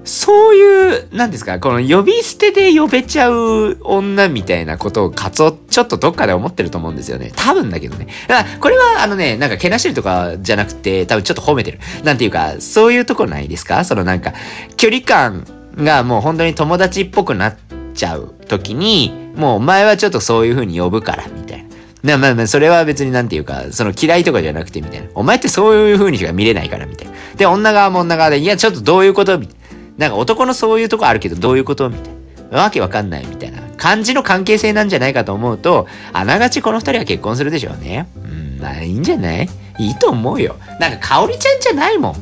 そういう、なんですか、この呼び捨てで呼べちゃう女みたいなことをカツオちょっとどっかで思ってると思うんですよね。多分だけどね。だからこれはあのね、なんかけなしてるとかじゃなくて、多分ちょっと褒めてる。なんていうか、そういうとこないですか？そのなんか、距離感がもう本当に友達っぽくなっちゃう時に、もうお前はちょっとそういう風に呼ぶから、みたいな。まあまあ、それは別になんていうか、その嫌いとかじゃなくてみたいな。お前ってそういう風にしか見れないから、みたいな。で、女側も女側で、いや、ちょっとどういうこと？みたいな。なんか男のそういうとこあるけどどういうことみたいな。わけわかんないみたいな感じの関係性なんじゃないかと思うと、あながちこの二人は結婚するでしょうね。うん、まあいいんじゃない？いいと思うよ。なんか、かおりちゃんじゃないもん。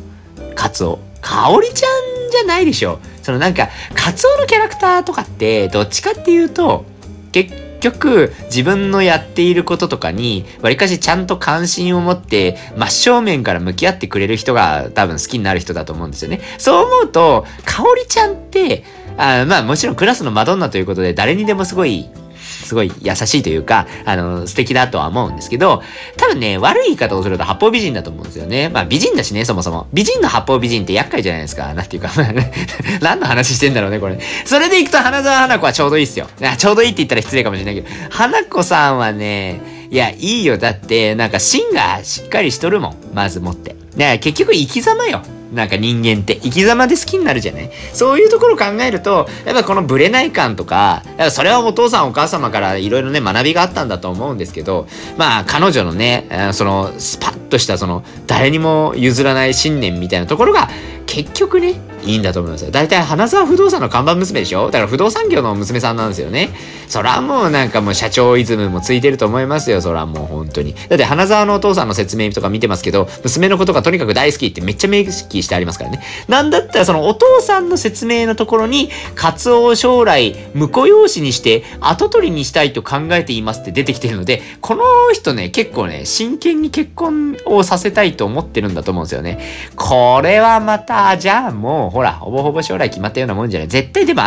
カツオ。かおりちゃんじゃないでしょ。そのなんか、カツオのキャラクターとかって、どっちかっていうと、結局自分のやっていることとかにわりかしちゃんと関心を持って真正面から向き合ってくれる人が多分好きになる人だと思うんですよね。そう思うと、かおりちゃんって、あまあもちろんクラスのマドンナということで誰にでもすごいすごい優しいというか、あの、素敵だとは思うんですけど、多分ね、悪い言い方をすると八方美人だと思うんですよね。まあ美人だしね、そもそも。美人の八方美人って厄介じゃないですか。なんていうか、何の話してんだろうね、これ。それで行くと花沢花子はちょうどいいっすよ。ちょうどいいって言ったら失礼かもしれないけど、花子さんはね、いや、いいよ。だって、なんか芯がしっかりしとるもん。まずもって。ね、結局生き様よ。なんか人間って生き様で好きになるじゃない？そういうところを考えると、やっぱこのブレない感とか、それはお父さんお母様からいろいろね学びがあったんだと思うんですけど、まあ彼女のね、そのスパッとしたその誰にも譲らない信念みたいなところが結局ね、いいんだと思いますよ。大体花沢不動産の看板娘でしょ？だから不動産業の娘さんなんですよね。そらもうなんかもう社長イズムもついてると思いますよ。そらもう本当に。だって花沢のお父さんの説明とか見てますけど、娘のことがとにかく大好きってめっちゃ明記してありますからね。なんだったらそのお父さんの説明のところに、カツオを将来婿養子にして後取りにしたいと考えていますって出てきてるので、この人ね、結構ね、真剣に結婚をさせたいと思ってるんだと思うんですよね。これはまた、じゃあもう、ほら、ほぼほぼ将来決まったようなもんじゃない。絶対でも、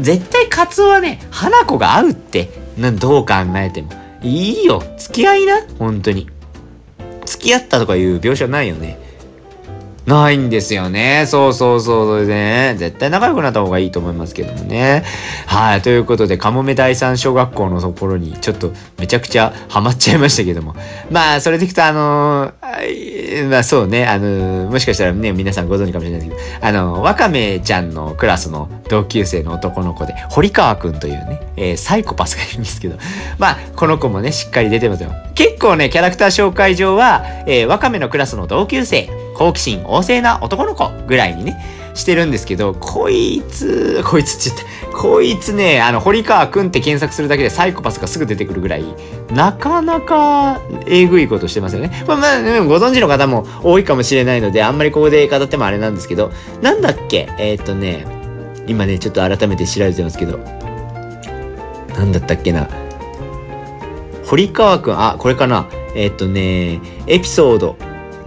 絶対カツオはね、花子が合うって。などう考えても。いいよ。付き合いな。本当に。付き合ったとかいう描写ないよね。ないんですよね。そうそうそう。それでね、絶対仲良くなった方がいいと思いますけどもね。はい。ということで、かもめ第三小学校のところに、ちょっとめちゃくちゃハマっちゃいましたけども。まあ、それでいくと、あのー、まあそうね、あのー、もしかしたらね、皆さんご存知かもしれないですけど、あのー、わかめちゃんのクラスの同級生の男の子で、堀川くんというね、えー、サイコパスがいるんですけど、まあ、この子もね、しっかり出てますよ。結構ね、キャラクター紹介上は、えー、わかめのクラスの同級生、好奇心旺盛な男の子ぐらいにね、してるんですけど、こいつ、こいつって言った。こいつね、あの、堀川くんって検索するだけでサイコパスがすぐ出てくるぐらい、なかなかえぐいことしてますよね。まあ、まあ、ご存知の方も多いかもしれないので、あんまりここで語ってもあれなんですけど、なんだっけ？えー、っとね、今ね、ちょっと改めて調べてますけど、なんだったっけな？堀川くん、あ、これかな？えー、っとね、エピソード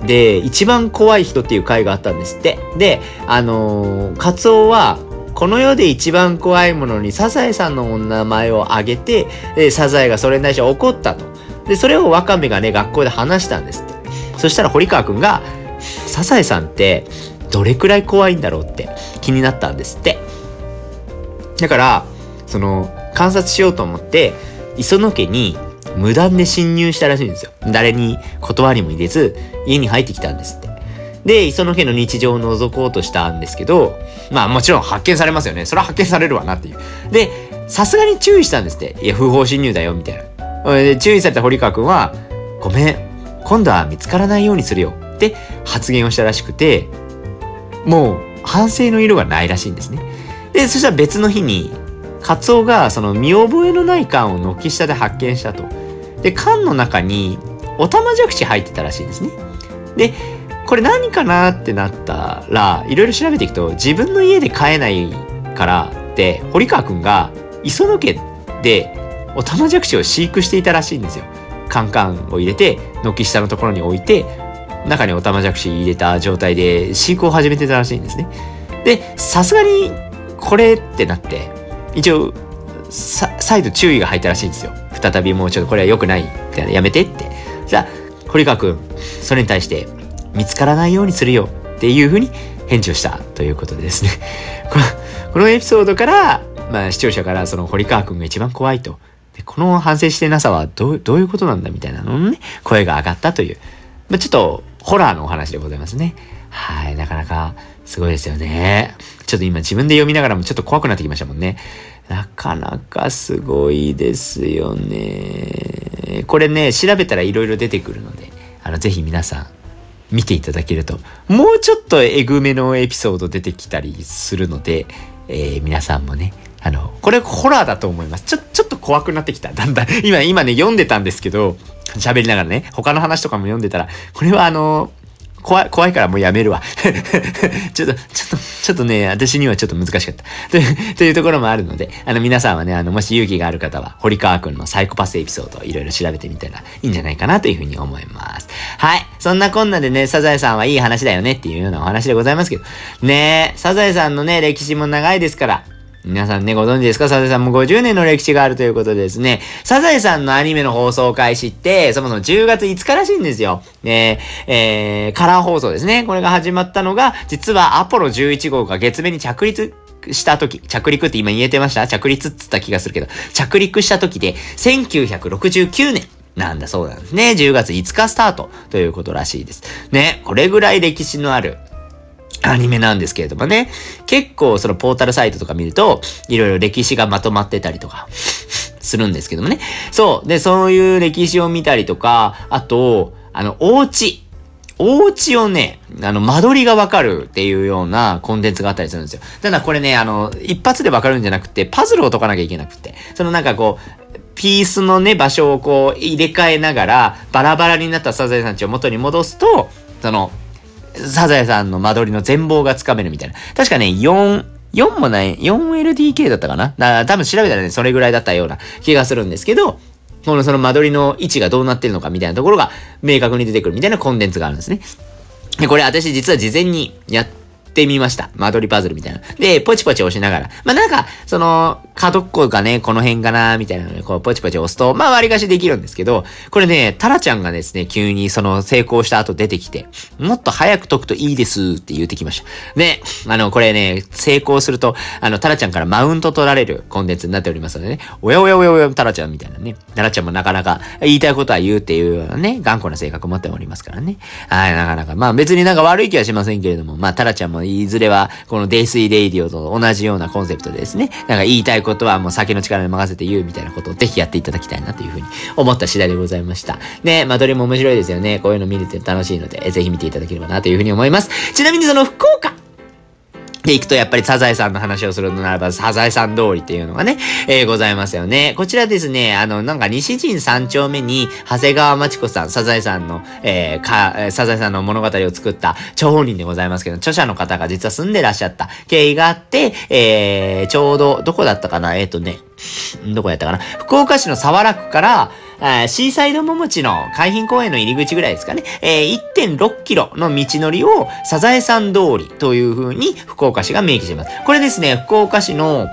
で、一番怖い人っていう回があったんですって。で、あのー、カツオは、この世で一番怖いものにサザエさんのお名前を挙げて、で、サザエがそれに対して怒ったと。で、それをワカメがね、学校で話したんですって。そしたら堀川くんが、サザエさんってどれくらい怖いんだろうって気になったんですって。だから、その、観察しようと思って、磯野家に無断で侵入したらしいんですよ。誰に断りも入れず、家に入ってきたんですって。で、磯野家の日常を覗こうとしたんですけど、まあもちろん発見されますよね。それは発見されるわなっていう。で、さすがに注意したんですって。いや、不法侵入だよ、みたいな。で、注意された堀川くんは、ごめん、今度は見つからないようにするよ。って発言をしたらしくて、もう反省の色がないらしいんですね。で、そしたら別の日に、カツオがその見覚えのない缶を軒下で発見したと。で、缶の中におたまじゃくし入ってたらしいんですね。で、これ何かなってなったら、いろいろ調べていくと、自分の家で飼えないからって、堀川くんが磯野家でおたまじゃくしを飼育していたらしいんですよ。カンカンを入れて、軒下のところに置いて、中におたまじゃくし入れた状態で飼育を始めてたらしいんですね。で、さすがにこれってなって、一応、再度注意が入ったらしいんですよ。再びもうちょっとこれは良くないってやめてって。じゃあ、堀川くん、それに対して見つからないようにするよっていうふうに返事をしたということでですね。この、このエピソードから、まあ視聴者からその堀川くんが一番怖いと。でこの反省してなさはどうどういうことなんだみたいなののね、声が上がったという、まあ、ちょっとホラーのお話でございますね。はい、なかなかすごいですよね。ちょっと今自分で読みながらもちょっと怖くなってきましたもんね。なかなかすごいですよね。これね、調べたら色々出てくるので、あの、ぜひ皆さん見ていただけると、もうちょっとえぐめのエピソード出てきたりするので、えー、皆さんもね、あの、これホラーだと思います。ちょ、ちょっと怖くなってきた。だんだん。今、今ね、読んでたんですけど、喋りながらね、他の話とかも読んでたら、これはあの、怖い、怖いからもうやめるわ。ちょっと、ちょっと、ちょっとね、私にはちょっと難しかった。という、というところもあるので、あの皆さんはね、あの、もし勇気がある方は、堀川くんのサイコパスエピソードをいろいろ調べてみたらいいんじゃないかなというふうに思います。はい。そんなこんなでね、サザエさんはいい話だよねっていうようなお話でございますけど、ねサザエさんのね、歴史も長いですから、皆さんね、ご存知ですか？サザエさんも50年の歴史があるということでですね、サザエさんのアニメの放送開始って、そもそも10月5日らしいんですよ。ねえー、カラー放送ですね。これが始まったのが、実はアポロ11号が月面に着陸した時、着陸って今言えてました？着陸っつった気がするけど、着陸した時で、1969年。なんだそうなんですね。10月5日スタートということらしいです。ね、これぐらい歴史のあるアニメなんですけれどもね。結構そのポータルサイトとか見ると、いろいろ歴史がまとまってたりとかするんですけどもね。そう。で、そういう歴史を見たりとか、あと、あの、お家。お家をね、あの、間取りがわかるっていうようなコンテンツがあったりするんですよ。ただこれね、あの、一発でわかるんじゃなくて、パズルを解かなきゃいけなくて。そのなんかこう、ピースのね、場所をこう入れ替えながら、バラバラになったサザエさんちを元に戻すと、その、サザエさんの間取りの全貌がつかめるみたいな。確かね、4、4もない、4LDK だったかな？だ多分調べたらね、それぐらいだったような気がするんですけど、このその間取りの位置がどうなってるのかみたいなところが明確に出てくるみたいなコンテンツがあるんですね。で、これ私実は事前にやってみました。間取りパズルみたいな。で、ポチポチ押しながら。まあ、なんか、その、角っこがね、この辺かな、みたいなので、こう、ポチポチ押すと、まあ、割り貸しできるんですけど、これね、タラちゃんがですね、急にその、成功した後出てきて、もっと早く解くといいですって言ってきました。で、あの、これね、成功すると、あの、タラちゃんからマウント取られるコンテンツになっておりますのでね、おやおやおやおや、タラちゃんみたいなね、タラちゃんもなかなか言いたいことは言うっていうようなね、頑固な性格を持っておりますからね。はい、なかなか、まあ別になんか悪い気はしませんけれども、まあタラちゃんもいずれは、この泥酔レイディオと同じようなコンセプトでですね、なんか言いたいことはもう酒の力に任せて言うみたいなことをぜひやっていただきたいなというふうに思った次第でございました。ね、まあ、どれも面白いですよね。こういうの見れて楽しいので、ぜひ見ていただければなというふうに思います。ちなみにその福岡で行くとやっぱりサザエさんの話をするのならば、サザエさん通りっていうのがね、えー、ございますよね。こちらですね、あの、なんか西陣三丁目に、長谷川町子さん、サザエさんの、えー、か、サザエさんの物語を作った張本人でございますけど、著者の方が実は住んでらっしゃった経緯があって、えー、ちょうど、どこだったかな？えっ、ー、とね、どこやったかな？福岡市の沢良区から、あシーサイドももちの海浜公園の入り口ぐらいですかね。えー、1.6キロの道のりをサザエさん通りという風に福岡市が明記しています。これですね、福岡市の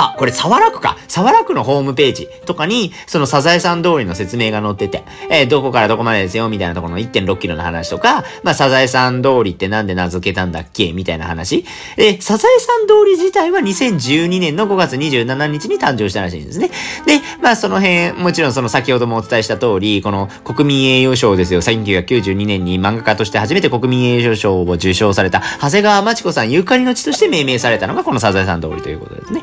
あ、これ、沢楽か。沢楽のホームページとかに、そのサザエさん通りの説明が載ってて、えー、どこからどこまでですよ、みたいなところの1.6キロの話とか、まあ、サザエさん通りってなんで名付けたんだっけみたいな話。で、サザエさん通り自体は2012年の5月27日に誕生したらしいんですね。で、まあ、その辺、もちろんその先ほどもお伝えした通り、この国民栄誉賞ですよ。1992年に漫画家として初めて国民栄誉賞を受賞された、長谷川町子さんゆかりの地として命名されたのがこのサザエさん通りということですね。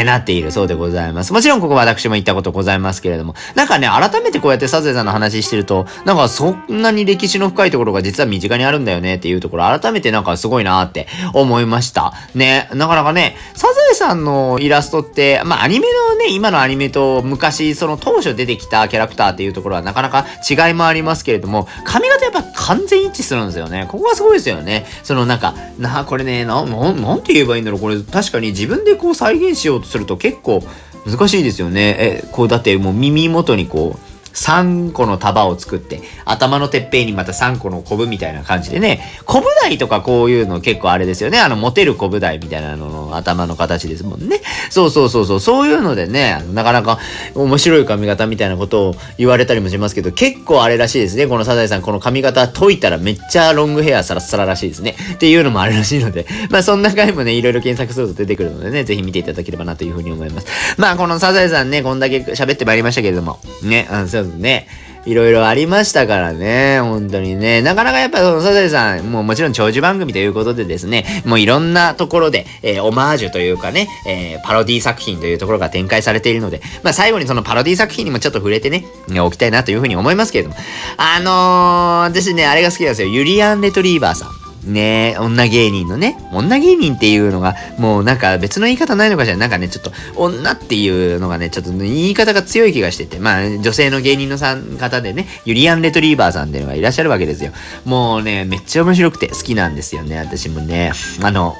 ー、なっているそうでございます。もちろんここ私も行ったことございますけれども、なんかね、改めてこうやってサザエさんの話してると、なんかそんなに歴史の深いところが実は身近にあるんだよねっていうところ、改めてなんかすごいなって思いました。ね、なかなかね、サザエさんのイラストって、まあアニメのね、今のアニメと昔、その当初出てきたキャラクターっていうところはなかなか違いもありますけれども、髪型やっぱ完全一致するんですよね。ここがすごいですよね。そのなんか、な、これね、な、ななんて言えばいいんだろう。これ確かに自分でこう再現しようとすると結構難しいですよね。え、こうだってもう耳元にこう、3個の束を作って、頭のてっぺんにまた3個のコブみたいな感じでね、コブ台とかこういうの結構あれですよね。あの、持てるコブ台みたいなのの頭の形ですもんね。そうそうそうそう、そういうのでね、なかなか面白い髪型みたいなことを言われたりもしますけど、結構あれらしいですね。このサザエさん、この髪型解いたらめっちゃロングヘアサラサラらしいですね。っていうのもあるらしいので、まあそんな回もね、いろいろ検索すると出てくるのでね、ぜひ見ていただければなというふうに思います。まあこのサザエさんね、こんだけ喋ってまいりましたけれども、ね、あの、ね。いろいろありましたからね、本当にね。なかなかやっぱそのサザエさん、もうもちろん長寿番組ということでですね、もういろんなところで、えー、オマージュというかね、えー、パロディ作品というところが展開されているので、まあ最後にそのパロディ作品にもちょっと触れてね、おきたいなというふうに思いますけれども。あのー、私ね、あれが好きなんですよ。ユリアン・レトリーバーさん。ね女芸人のね、女芸人っていうのが、もうなんか別の言い方ないのかしら、なんかね、ちょっと女っていうのがね、ちょっと言い方が強い気がしてて、まあ女性の芸人のさん方でね、ユリアン・レトリーバーさんっていうのがいらっしゃるわけですよ。もうね、めっちゃ面白くて好きなんですよね、私もね。あの、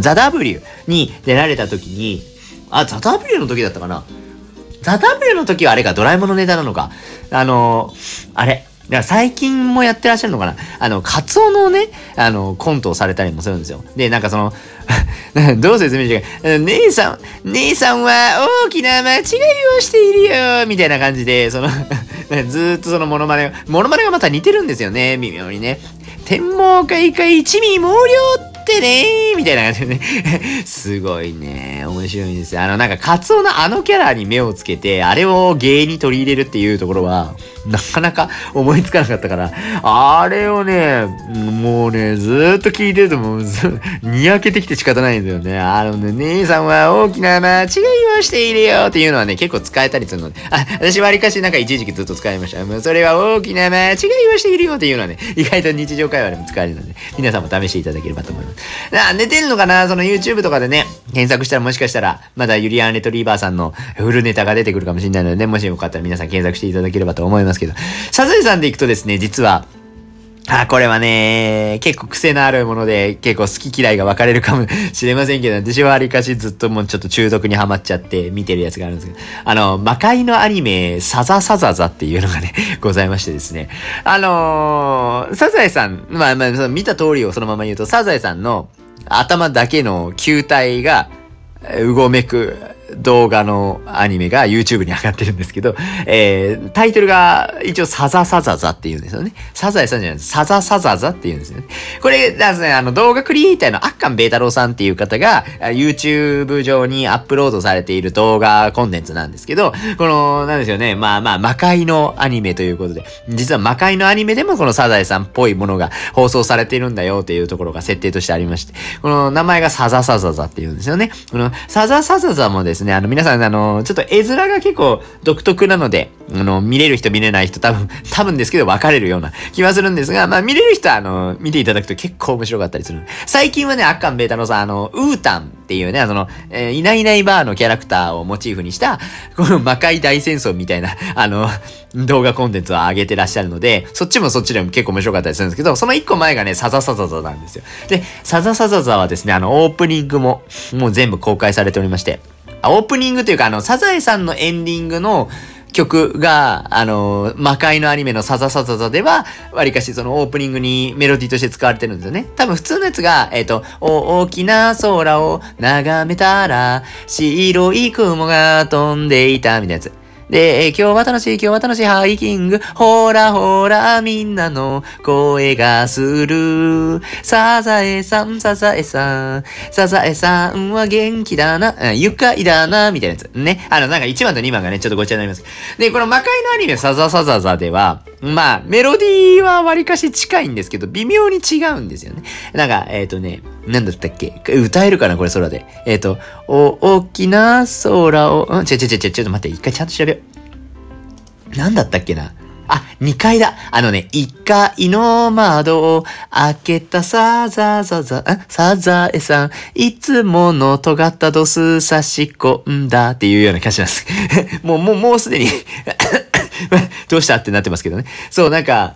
ザ・ W に出られた時に、あ、ザ・ W の時だったかなザ・ W の時はあれか、ドラえもんのネタなのか。あの、あれ、から最近もやってらっしゃるのかなあの、カツオのね、あの、コントをされたりもするんですよ。で、なんかその、どう説明してか、姉さん、姉さんは大きな間違いをしているよみたいな感じで、その ずっとそのモノマネが、モノマネがまた似てるんですよね、微妙にね。天網開会一味毛量ってねみたいな感じでね すごいね。面白いんですよ。あの、なんか、カツオのあのキャラに目をつけて、あれを芸に取り入れるっていうところは、なかなか思いつかなかったから、あれをね、もうね、ずっと聞いてるともう、にやけてきて仕方ないんですよね。あのね、姉さんは大きな間違いをしているよっていうのはね、結構使えたりするので、あ、私わりかしなんか一時期ずっと使いました。もうそれは大きな間違いをしているよっていうのはね、意外と日常会話でも使えるので、皆さんも試していただければと思います。あ、寝てんのかな？その YouTube とかでね、検索したらもしかしたら、まだユリアン・レトリーバーさんのフルネタが出てくるかもしれないので、ね、もしよかったら皆さん検索していただければと思います。ますけど、サザエさんで行くとですね、実は、あ、これはね、結構癖のあるもので、結構好き嫌いが分かれるかもしれませんけど、私はありかしずっともうちょっと中毒にはまっちゃって見てるやつがあるんですけど、あの、魔界のアニメ、サザサザザっていうのがね、ございましてですね。あのー、サザエさん、まあまあ、その見た通りをそのまま言うと、サザエさんの頭だけの球体が、うごめく動画のアニメが YouTube に上がってるんですけど、えー、タイトルが一応サザサザザって言うんですよね。サザエさんじゃない。サザサザザって言うんですよね。これですね、あの動画クリエイターのアッカンベータローさんっていう方が YouTube 上にアップロードされている動画コンテンツなんですけど、この、なんですよね、まあまあ魔界のアニメということで、実は魔界のアニメでもこのサザエさんっぽいものが放送されているんだよっていうところが設定としてありまして、この名前がサザサザザって言うんですよね。このサザサザザもですね、ですね、あの、皆さん、あの、ちょっと絵面が結構独特なので、あの、見れる人見れない人多分、多分ですけど分かれるような 気はするんですが、まあ、見れる人は、あの、見ていただくと結構面白かったりする。最近はね、アッカンベータのさ、あの、ウータンっていうね、あの、えー、いないいないバーのキャラクターをモチーフにした、この魔界大戦争みたいな、あの、動画コンテンツを上げてらっしゃるので、そっちもそっちでも結構面白かったりするんですけど、その一個前がね、サザサザザなんですよ。で、サザサザザはですね、あの、オープニングも、もう全部公開されておりまして、オープニングというか、あの、サザエさんのエンディングの曲が、あの、魔界のアニメのサザサザザでは、わりかしそのオープニングにメロディーとして使われてるんですよね。多分普通のやつが、えっ、ー、と、大きな空を眺めたら、白い雲が飛んでいた、みたいなやつ。で、今日は楽しい、今日は楽しいハイキング。ほらほら、みんなの声がする。サザエさん、サザエさん。サザエさんは元気だな、愉快だな、みたいなやつ。ね。あの、なんか1番と2番がね、ちょっとごちゃになります。で、この魔界のアニメ、サザサザザでは、まあ、メロディーは割かし近いんですけど、微妙に違うんですよね。なんか、えっ、ー、とね、なんだったっけ？歌えるかなこれ空で。えっ、ー、と、お、大きな空を、うん、ちょちょちょちょ、ちょっと待って、一回ちゃんと調べよう。なんだったっけな？あ、2階だ。あのね、1階の窓を開けたサザザザ、サザエさん、いつもの尖ったドス差し込んだっていうような歌詞なんです。もう、もう、もうすでに どうしたってなってますけどね。そう、なんか、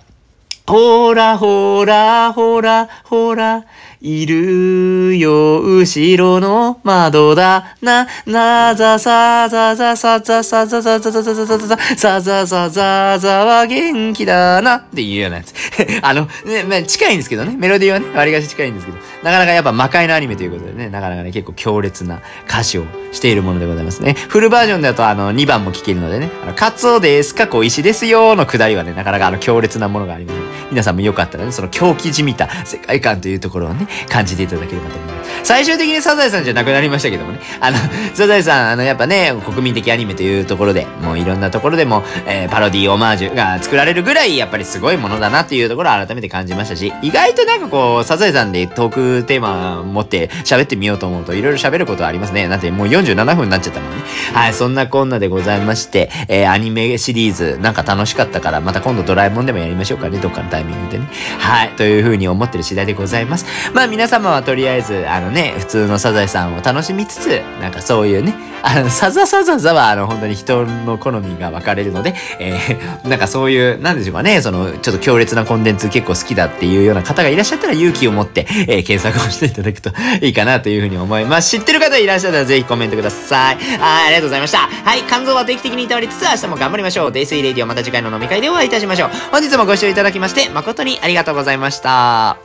ほらほらほらほら、いるよ、後ろの窓だ。な、なざさざざさざさざざざざざざざさざざざざは元気だな。っていうようなやつ。あの、ね、ま、近いんですけどね。メロディーはね、割りかし近いんですけど。なかなかやっぱ魔界のアニメということでね、なかなかね、結構強烈な歌詞をしているものでございますね。フルバージョンだとあの、2番も聴けるのでね、あの、カツオですか、こう石ですよのくだりはね、なかなかあの、強烈なものがあります、ね。皆さんもよかったらね、その狂気じみた世界観というところをね、感じていただければと思います。最終的にサザエさんじゃなくなりましたけどもね。あの、サザエさん、あの、やっぱね、国民的アニメというところで、もういろんなところでも、えー、パロディオマージュが作られるぐらい、やっぱりすごいものだなっていうところを改めて感じましたし、意外となんかこう、サザエさんでトークテーマ持って喋ってみようと思うと、いろいろ喋ることはありますね。だってもう47分になっちゃったもんね。はい、そんなこんなでございまして、えー、アニメシリーズ、なんか楽しかったから、また今度ドラえもんでもやりましょうかね。どっかのタイミングでね。はい、というふうに思ってる次第でございます。ま皆様はとりあえず、あのね、普通のサザエさんを楽しみつつ、なんかそういうね、あの、さざさざざは、あの、本当に人の好みが分かれるので、えー、なんかそういう、なんでしょうかね、その、ちょっと強烈なコンテンツ結構好きだっていうような方がいらっしゃったら勇気を持って、えー、検索をしていただくと いいかなというふうに思います。知ってる方いらっしゃったらぜひコメントください。はい、ありがとうございました。はい、肝臓は定期的にいたわりつつ、明日も頑張りましょう。デイスイレディオまた次回の飲み会でお会いいたしましょう。本日もご視聴いただきまして、誠にありがとうございました。